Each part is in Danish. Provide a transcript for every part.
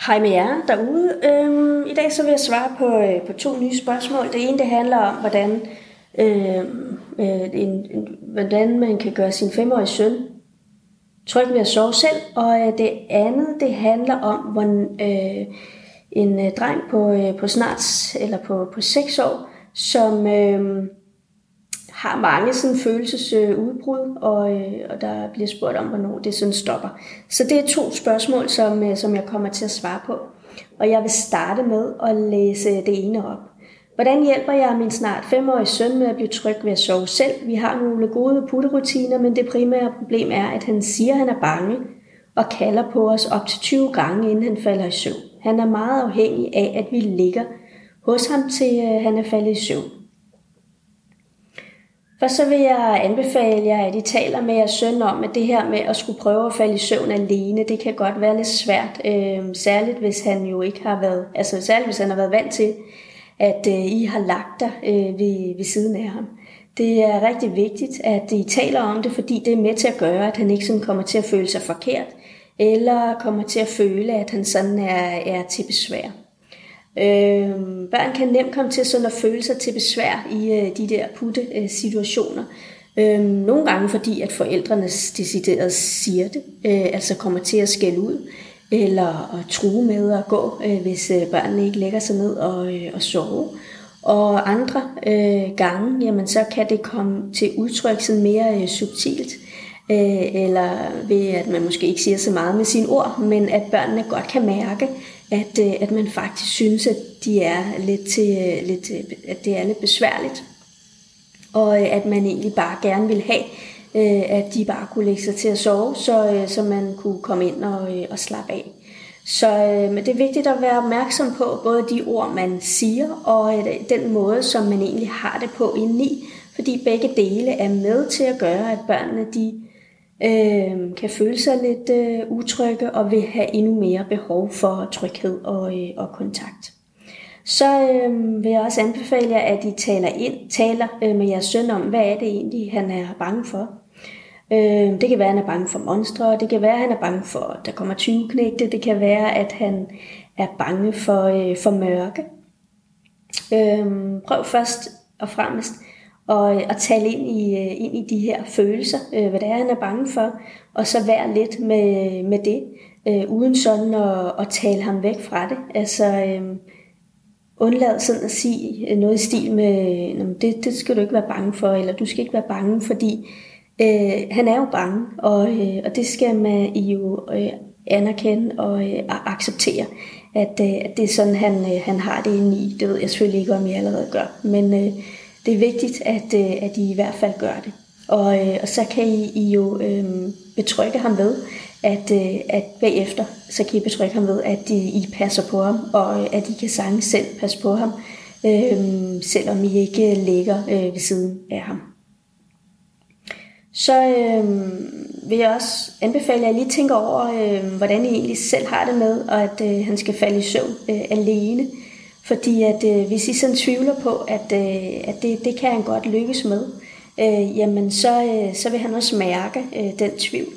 Hej med jer derude. Øhm, I dag så vil jeg svare på, øh, på to nye spørgsmål. Det ene det handler om, hvordan, øh, øh, en, en, hvordan man kan gøre sin femårige søn tryg ved at sove selv. Og øh, det andet det handler om, hvordan øh, en øh, dreng på, øh, på snart eller på, på 6 år, som øh, har mange sådan følelsesudbrud, og, øh, og der bliver spurgt om, hvornår det sådan stopper. Så det er to spørgsmål, som, øh, som jeg kommer til at svare på. Og jeg vil starte med at læse det ene op. Hvordan hjælper jeg min snart femårige søn med at blive tryg ved at sove selv? Vi har nogle gode putterutiner, men det primære problem er, at han siger, at han er bange og kalder på os op til 20 gange, inden han falder i søvn. Han er meget afhængig af, at vi ligger hos ham, til øh, han er faldet i søvn. Og så vil jeg anbefale jer, at I taler med jeres søn om, at det her med at skulle prøve at falde i søvn alene, det kan godt være lidt svært. Øh, særligt hvis han jo ikke har været, altså særligt hvis han har været vant til, at øh, I har lagt dig øh, ved, ved siden af ham. Det er rigtig vigtigt, at I taler om det, fordi det er med til at gøre, at han ikke sådan kommer til at føle sig forkert, eller kommer til at føle, at han sådan er, er til besvær. Øh, børn kan nemt komme til sådan at føle sig til besvær i øh, de der putte-situationer. Øh, øhm, nogle gange fordi, at forældrene decideret siger det, øh, altså kommer til at skælde ud, eller at true med at gå, øh, hvis øh, børnene ikke lægger sig ned og, øh, og sove. Og andre øh, gange, jamen, så kan det komme til udtryk sådan mere øh, subtilt, øh, eller ved at man måske ikke siger så meget med sine ord, men at børnene godt kan mærke, at, øh, at man faktisk synes, at de er lidt til, øh, lidt, øh, at det er lidt besværligt, og at man egentlig bare gerne vil have, at de bare kunne lægge sig til at sove, så, så man kunne komme ind og, og slappe af. Så men det er vigtigt at være opmærksom på både de ord, man siger, og den måde, som man egentlig har det på indeni, fordi begge dele er med til at gøre, at børnene de øh, kan føle sig lidt øh, utrygge og vil have endnu mere behov for tryghed og, øh, og kontakt. Så øh, vil jeg også anbefale jer, at I taler ind, taler øh, med jeres søn om, hvad er det egentlig, han er bange for. Øh, det kan være, at han er bange for monstre, det kan være, at han er bange for, at der kommer 20 knægte, det kan være, at han er bange for, øh, for mørke. Øh, prøv først og fremmest og, og tale ind i, øh, ind i de her følelser, øh, hvad det er, han er bange for, og så være lidt med, med det, øh, uden sådan at, at tale ham væk fra det. Altså øh, undlad sådan at sige noget i stil med, det, det skal du ikke være bange for, eller du skal ikke være bange, fordi øh, han er jo bange, og, øh, og det skal man jo øh, anerkende og øh, acceptere, at, øh, at det er sådan, han, øh, han har det inde i. Det ved jeg selvfølgelig ikke, om jeg allerede gør, men... Øh, det er vigtigt, at, øh, at I i hvert fald gør det. Og, øh, og så kan I, I jo øh, betrygge ham ved, at, øh, at bagefter, så kan I betrygge ham ved, at I, I passer på ham, og øh, at I kan sange selv passe på ham, øh, selvom I ikke ligger øh, ved siden af ham. Så øh, vil jeg også anbefale, at I lige tænker over, øh, hvordan I egentlig selv har det med, og at øh, han skal falde i søvn øh, alene. Fordi at øh, hvis I sådan tvivler på, at, øh, at det, det kan han godt lykkes med, øh, jamen så, øh, så vil han også mærke øh, den tvivl.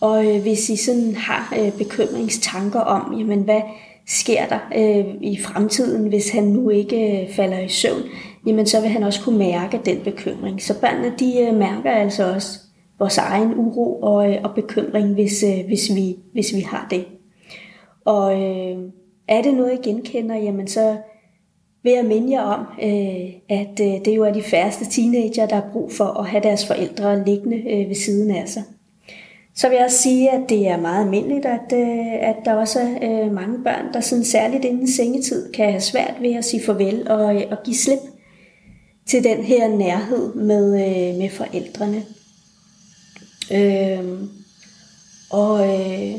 Og øh, hvis I sådan har øh, bekymringstanker om, jamen hvad sker der øh, i fremtiden, hvis han nu ikke øh, falder i søvn, jamen så vil han også kunne mærke den bekymring. Så børnene de øh, mærker altså også vores egen uro og, øh, og bekymring, hvis, øh, hvis, vi, hvis vi har det. Og øh, er det noget, I genkender, jamen så vil jeg minde jer om, øh, at øh, det jo er de færreste teenager, der har brug for at have deres forældre liggende øh, ved siden af sig. Så vil jeg også sige, at det er meget almindeligt, at, øh, at der også er øh, mange børn, der sådan særligt inden sengetid kan have svært ved at sige farvel og, øh, og give slip til den her nærhed med, med forældrene. Øh, og, øh,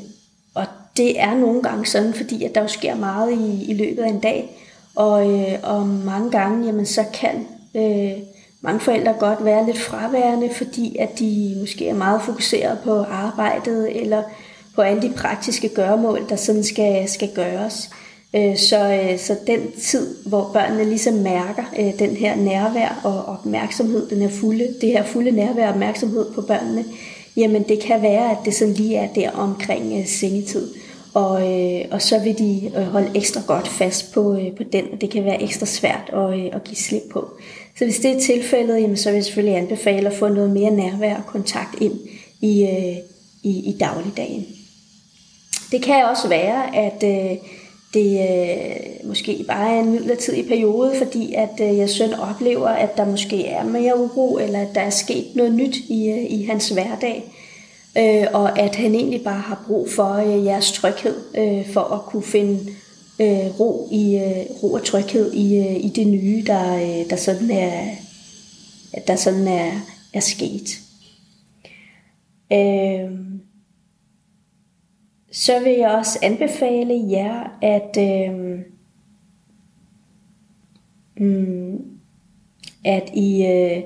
det er nogle gange sådan, fordi at der jo sker meget i, i løbet af en dag, og, øh, og mange gange, jamen, så kan øh, mange forældre godt være lidt fraværende, fordi at de måske er meget fokuseret på arbejdet, eller på alle de praktiske gøremål, der sådan skal, skal gøres. Øh, så, øh, så den tid, hvor børnene ligesom mærker øh, den her nærvær og opmærksomhed, den her fulde, det her fulde nærvær og opmærksomhed på børnene, jamen det kan være, at det sådan lige er der omkring øh, sengetid. og, øh, og så vil de øh, holde ekstra godt fast på, øh, på den, og det kan være ekstra svært at, øh, at give slip på. Så hvis det er tilfældet, jamen, så vil jeg selvfølgelig anbefale at få noget mere nærvær og kontakt ind i, øh, i, i dagligdagen. Det kan også være, at øh, det øh, måske bare er en midlertidig periode, fordi at øh, jeg søn oplever, at der måske er mere uro, eller at der er sket noget nyt i, øh, i hans hverdag, øh, og at han egentlig bare har brug for øh, jeres tryghed, øh, for at kunne finde øh, ro, i, øh, ro og tryghed i, øh, i det nye, der, øh, der sådan er, der sådan er, er sket. Øh, så vil jeg også anbefale jer, at, øh, mm, at I øh,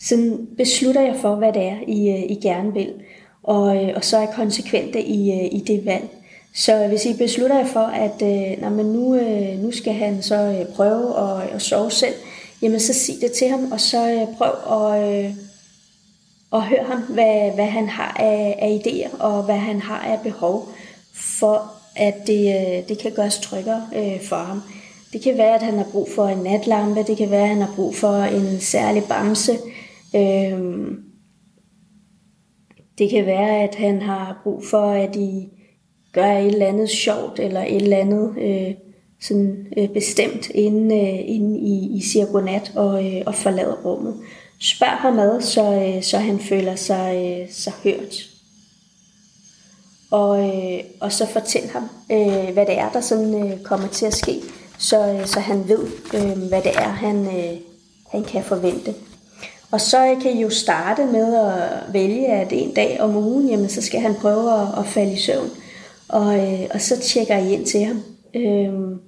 sådan beslutter jer for, hvad det er, I, øh, I gerne vil, og, øh, og så er konsekvente i, øh, i det valg. Så hvis I beslutter jer for, at øh, når man nu, øh, nu skal han så øh, prøve at, at sove selv, jamen så sig det til ham, og så øh, prøv at, øh, og hør ham, hvad, hvad han har af, af idéer, og hvad han har af behov, for at det, øh, det kan gøres tryggere øh, for ham. Det kan være, at han har brug for en natlampe, det kan være, at han har brug for en særlig bamse, øh, det kan være, at han har brug for, at I gør et eller andet sjovt, eller et eller andet øh, sådan, øh, bestemt, inden, øh, inden I, I siger godnat og, øh, og forlader rummet. Spørg ham ad, så, øh, så han føler sig, øh, sig hørt. Og, øh, og så fortæl ham, øh, hvad det er, der sådan, øh, kommer til at ske, så, øh, så han ved, øh, hvad det er, han, øh, han kan forvente. Og så øh, kan I jo starte med at vælge, at en dag om ugen, jamen, så skal han prøve at, at falde i søvn. Og, øh, og så tjekker I ind til ham. Øhm,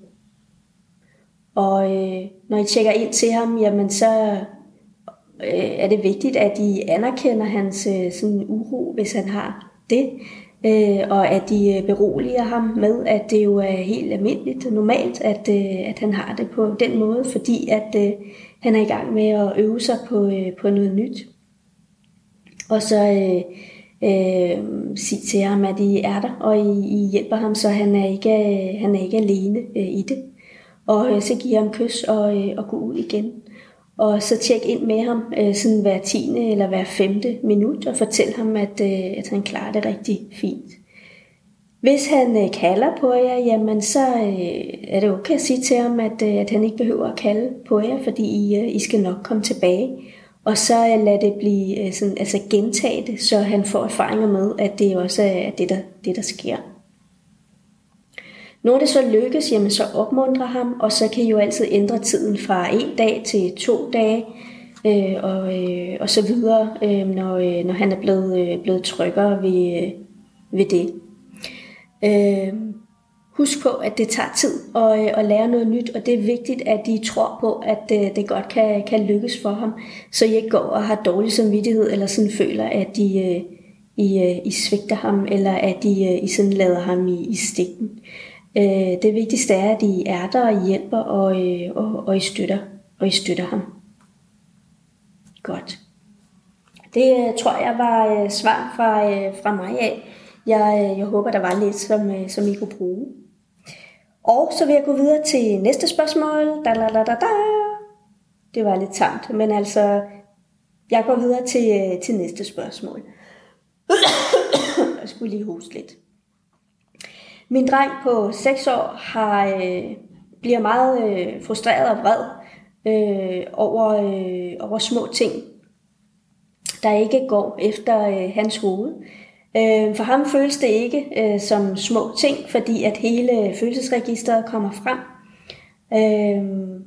og øh, når I tjekker ind til ham, jamen så Øh, er det vigtigt, at I anerkender hans øh, sådan uro, hvis han har det. Øh, og at de øh, beroliger ham med, at det jo er helt almindeligt og normalt, at, øh, at han har det på den måde, fordi at øh, han er i gang med at øve sig på, øh, på noget nyt. Og så øh, øh, sig til ham, at I er der, og I, I hjælper ham, så han er ikke, han er ikke alene øh, i det. Og øh, så giver ham kys og, øh, og gå ud igen. Og så tjek ind med ham øh, sådan hver tiende eller hver femte minut og fortæl ham, at, øh, at han klarer det rigtig fint. Hvis han øh, kalder på jer, jamen så øh, er det okay at sige til ham, at, øh, at han ikke behøver at kalde på jer, fordi I, øh, I skal nok komme tilbage. Og så øh, lad det blive øh, sådan, altså gentage det, så han får erfaringer med, at det også er det, der, det, der sker. Når det så lykkes, jamen så opmuntrer ham, og så kan I jo altid ændre tiden fra en dag til to dage, øh, og, øh, og så videre, øh, når, øh, når han er blevet, øh, blevet tryggere ved, øh, ved det. Øh, husk på, at det tager tid at, øh, at lære noget nyt, og det er vigtigt, at de tror på, at øh, det godt kan, kan lykkes for ham, så I ikke går og har dårlig samvittighed, eller sådan føler, at de, øh, I, øh, I svigter ham, eller at de, øh, I sådan lader ham i, i stikken. Øh, Det vigtigste er, at I er der, og I hjælper, og, øh, og, og, I, støtter, og I støtter ham. Godt. Det øh, tror jeg var øh, svar fra, fra mig af. Jeg, jeg håber, der var lidt, som, som I kunne bruge. Og så vil jeg gå videre til næste spørgsmål. Da, da, da, da, da. Det var lidt tamt, men altså, jeg går videre til, til næste spørgsmål. jeg skulle lige hoste lidt. Min dreng på 6 år har, øh, bliver meget øh, frustreret og vred øh, over, øh, over små ting, der ikke går efter øh, hans hoved. Øh, for ham føles det ikke øh, som små ting, fordi at hele følelsesregisteret kommer frem. Øh,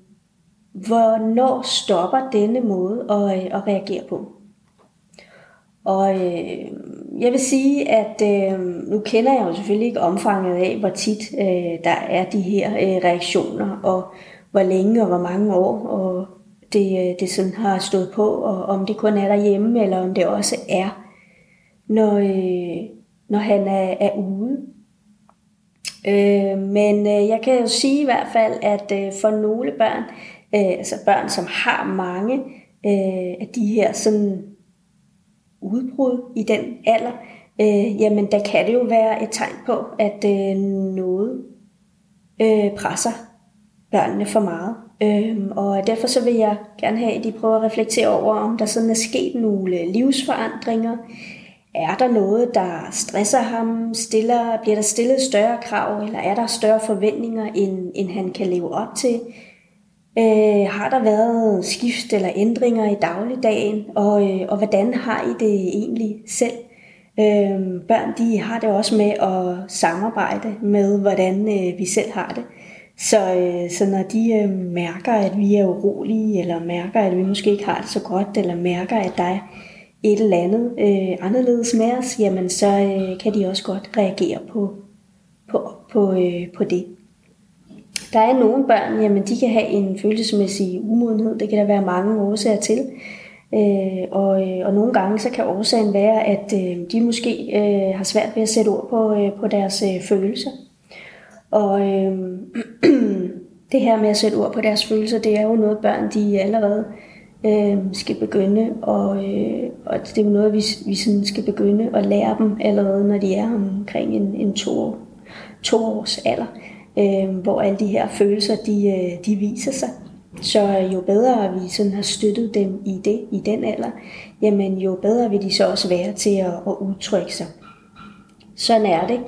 hvornår stopper denne måde at, øh, at reagere på? Og øh, jeg vil sige, at øh, nu kender jeg jo selvfølgelig ikke omfanget af, hvor tit øh, der er de her øh, reaktioner, og hvor længe og hvor mange år, og det, øh, det sådan har stået på, og om det kun er derhjemme, eller om det også er når, øh, når han er, er ude. Øh, men øh, jeg kan jo sige i hvert fald, at øh, for nogle børn, øh, altså børn, som har mange øh, af de her sådan udbrud i den alder, øh, jamen der kan det jo være et tegn på, at øh, noget øh, presser børnene for meget. Øhm, og derfor så vil jeg gerne have, at de prøver at reflektere over, om der sådan er sket nogle øh, livsforandringer. Er der noget, der stresser ham? Stiller, bliver der stillet større krav, eller er der større forventninger, end, end han kan leve op til? Øh, har der været skift eller ændringer i dagligdagen, og, øh, og hvordan har I det egentlig selv? Øh, børn de har det også med at samarbejde med, hvordan øh, vi selv har det. Så, øh, så når de øh, mærker, at vi er urolige, eller mærker, at vi måske ikke har det så godt, eller mærker, at der er et eller andet øh, anderledes med os, jamen så øh, kan de også godt reagere på, på, på, øh, på det. Der er nogle børn, jamen de kan have en følelsesmæssig umodenhed. Det kan der være mange årsager til. Øh, og, øh, og nogle gange så kan årsagen være, at øh, de måske øh, har svært ved at sætte ord på, øh, på deres øh, følelser. Og øh, det her med at sætte ord på deres følelser, det er jo noget børn, de allerede øh, skal begynde, og, øh, og det er jo noget, vi, vi sådan skal begynde at lære dem allerede, når de er omkring en, en to, to års alder, øh, hvor alle de her følelser, de, øh, de viser sig. Så øh, jo bedre vi sådan har støttet dem i det, i den alder, jamen jo bedre vil de så også være til at, at udtrykke sig. Sådan er det.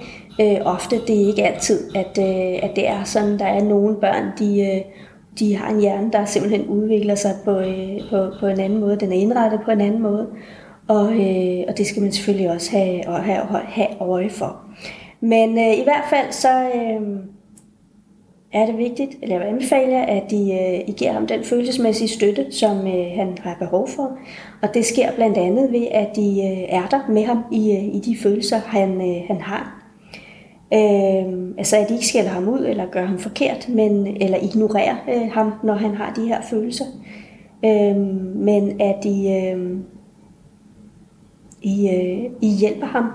Øh, ofte det er ikke altid, at, øh, at det er sådan. Der er nogle børn, de, øh, de har en hjerne, der simpelthen udvikler sig på, øh, på, på en anden måde. Den er indrettet på en anden måde. Og, øh, og det skal man selvfølgelig også have, have, have øje for. Men øh, i hvert fald så øh, er det vigtigt, eller jeg vil anbefale at I, øh, I giver ham den følelsesmæssige støtte, som øh, han har behov for. Og det sker blandt andet ved, at I øh, er der med ham i, i de følelser, han, han har. Øh, altså at de ikke skælder ham ud eller gør ham forkert, men, eller ignorerer øh, ham, når han har de her følelser. Øh, men at de, øh, I, øh, I hjælper ham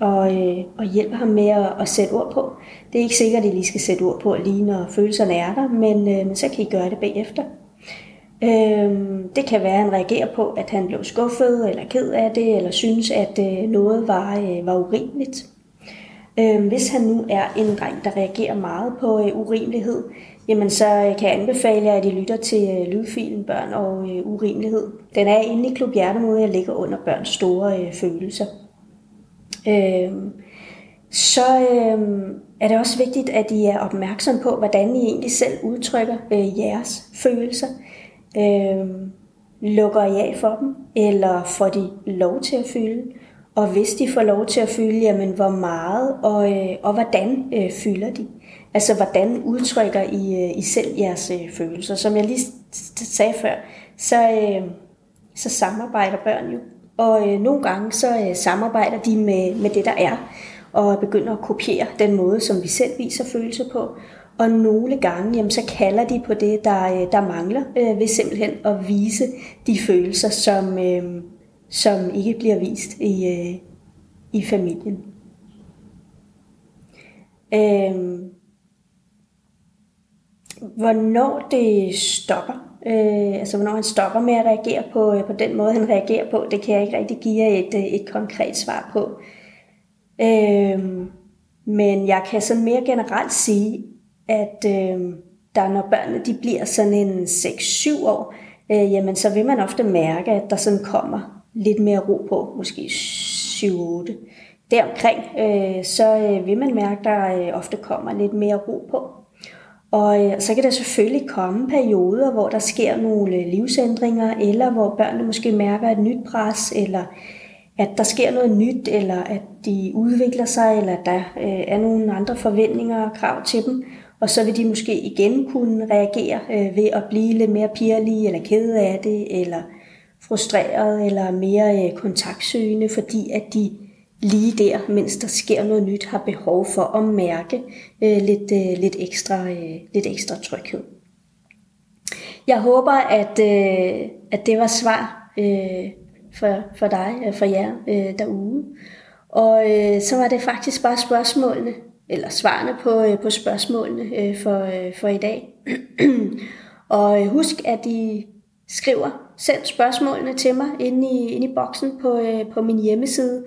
og, øh, og hjælper ham med at, at sætte ord på. Det er ikke sikkert, at I lige skal sætte ord på lige når følelserne er der, men, øh, men så kan I gøre det bagefter. Øh, det kan være, at han reagerer på, at han blev skuffet eller ked af det, eller synes, at øh, noget var, øh, var urimeligt. Øh, hvis han nu er en dreng, der reagerer meget på øh, urimelighed, jamen så øh, kan jeg anbefale jer, at I lytter til øh, lydfilen Børn og øh, Urimelighed. Den er inde i Klub Hjertemode, jeg ligger under børns store øh, følelser. Øh, så øh, er det også vigtigt, at I er opmærksom på, hvordan I egentlig selv udtrykker øh, jeres følelser. Øh, lukker I af for dem, eller får de lov til at fylde? Og hvis de får lov til at fylde, jamen hvor meget og, øh, og hvordan øh, fylder de? Altså hvordan udtrykker I, øh, I selv jeres øh, følelser? Som jeg lige sagde før, så, øh, så samarbejder børn jo. Og øh, nogle gange så øh, samarbejder de med, med det, der er, og begynder at kopiere den måde, som vi selv viser følelser på. Og nogle gange, jamen, så kalder de på det, der, øh, der mangler, øh, ved simpelthen at vise de følelser, som, øh, som ikke bliver vist i, øh, i familien. Øh, hvornår det stopper, øh, altså hvornår han stopper med at reagere på, øh, på den måde, han reagerer på, det kan jeg ikke rigtig give jer et, øh, et konkret svar på. Øh, men jeg kan sådan mere generelt sige, at øh, der når børnene de bliver sådan en 6-7 år, øh, jamen så vil man ofte mærke, at der sådan kommer lidt mere ro på, måske 7-8. Deromkring, øh, så øh, vil man mærke, at der øh, ofte kommer lidt mere ro på. Og øh, så kan der selvfølgelig komme perioder, hvor der sker nogle øh, livsændringer, eller hvor børnene måske mærker et nyt pres, eller at der sker noget nyt, eller at de udvikler sig, eller at der øh, er nogle andre forventninger og krav til dem. Og så vil de måske igen kunne reagere øh, ved at blive lidt mere pirlige, eller kede af det, eller frustreret eller mere øh, kontaktsøgende, fordi at de lige der, mens der sker noget nyt, har behov for at mærke øh, lidt, øh, lidt, ekstra, øh, lidt ekstra tryghed. Jeg håber, at, øh, at det var svar øh, for, for dig og for jer øh, derude. Og øh, så var det faktisk bare spørgsmålene, eller svarene på, øh, på spørgsmålene øh, for, øh, for i dag. og øh, husk, at I skriver Send spørgsmålene til mig inde i, inde i boksen på, øh, på min hjemmeside,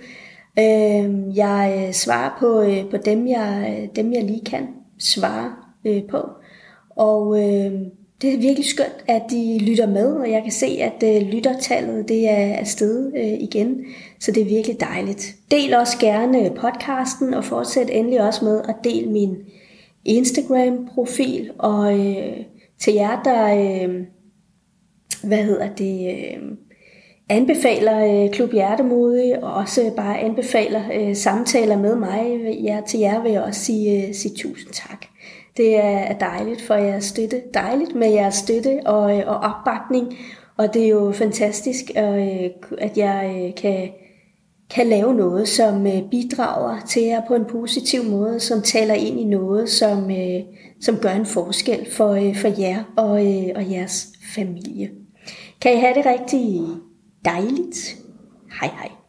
Øhm, øh, jeg svarer på, øh, på dem, jeg, øh, dem, jeg lige kan svare øh, på. Og øh, det er virkelig skønt, at de lytter med, og jeg kan se, at øh, lyttertallet det er afsted øh, igen. Så det er virkelig dejligt. Del også gerne podcasten, og fortsæt endelig også med at dele min Instagram-profil. Og øh, til jer, der øh, hvad hedder det, øh, anbefaler øh, Klub Hjertemodig, og også bare anbefaler øh, samtaler med mig, Jeg, til jer vil jeg også sige, øh, sige tusind tak. Det er dejligt for jeres støtte. Dejligt med jeres støtte og, øh, og opbakning. Og det er jo fantastisk, øh, at jeg øh, kan, kan lave noget, som øh, bidrager til jer på en positiv måde, som taler ind i noget, som, øh, som gør en forskel for, øh, for jer og, og jeres familie. Kan I have det rigtige dejligt? Hej hej.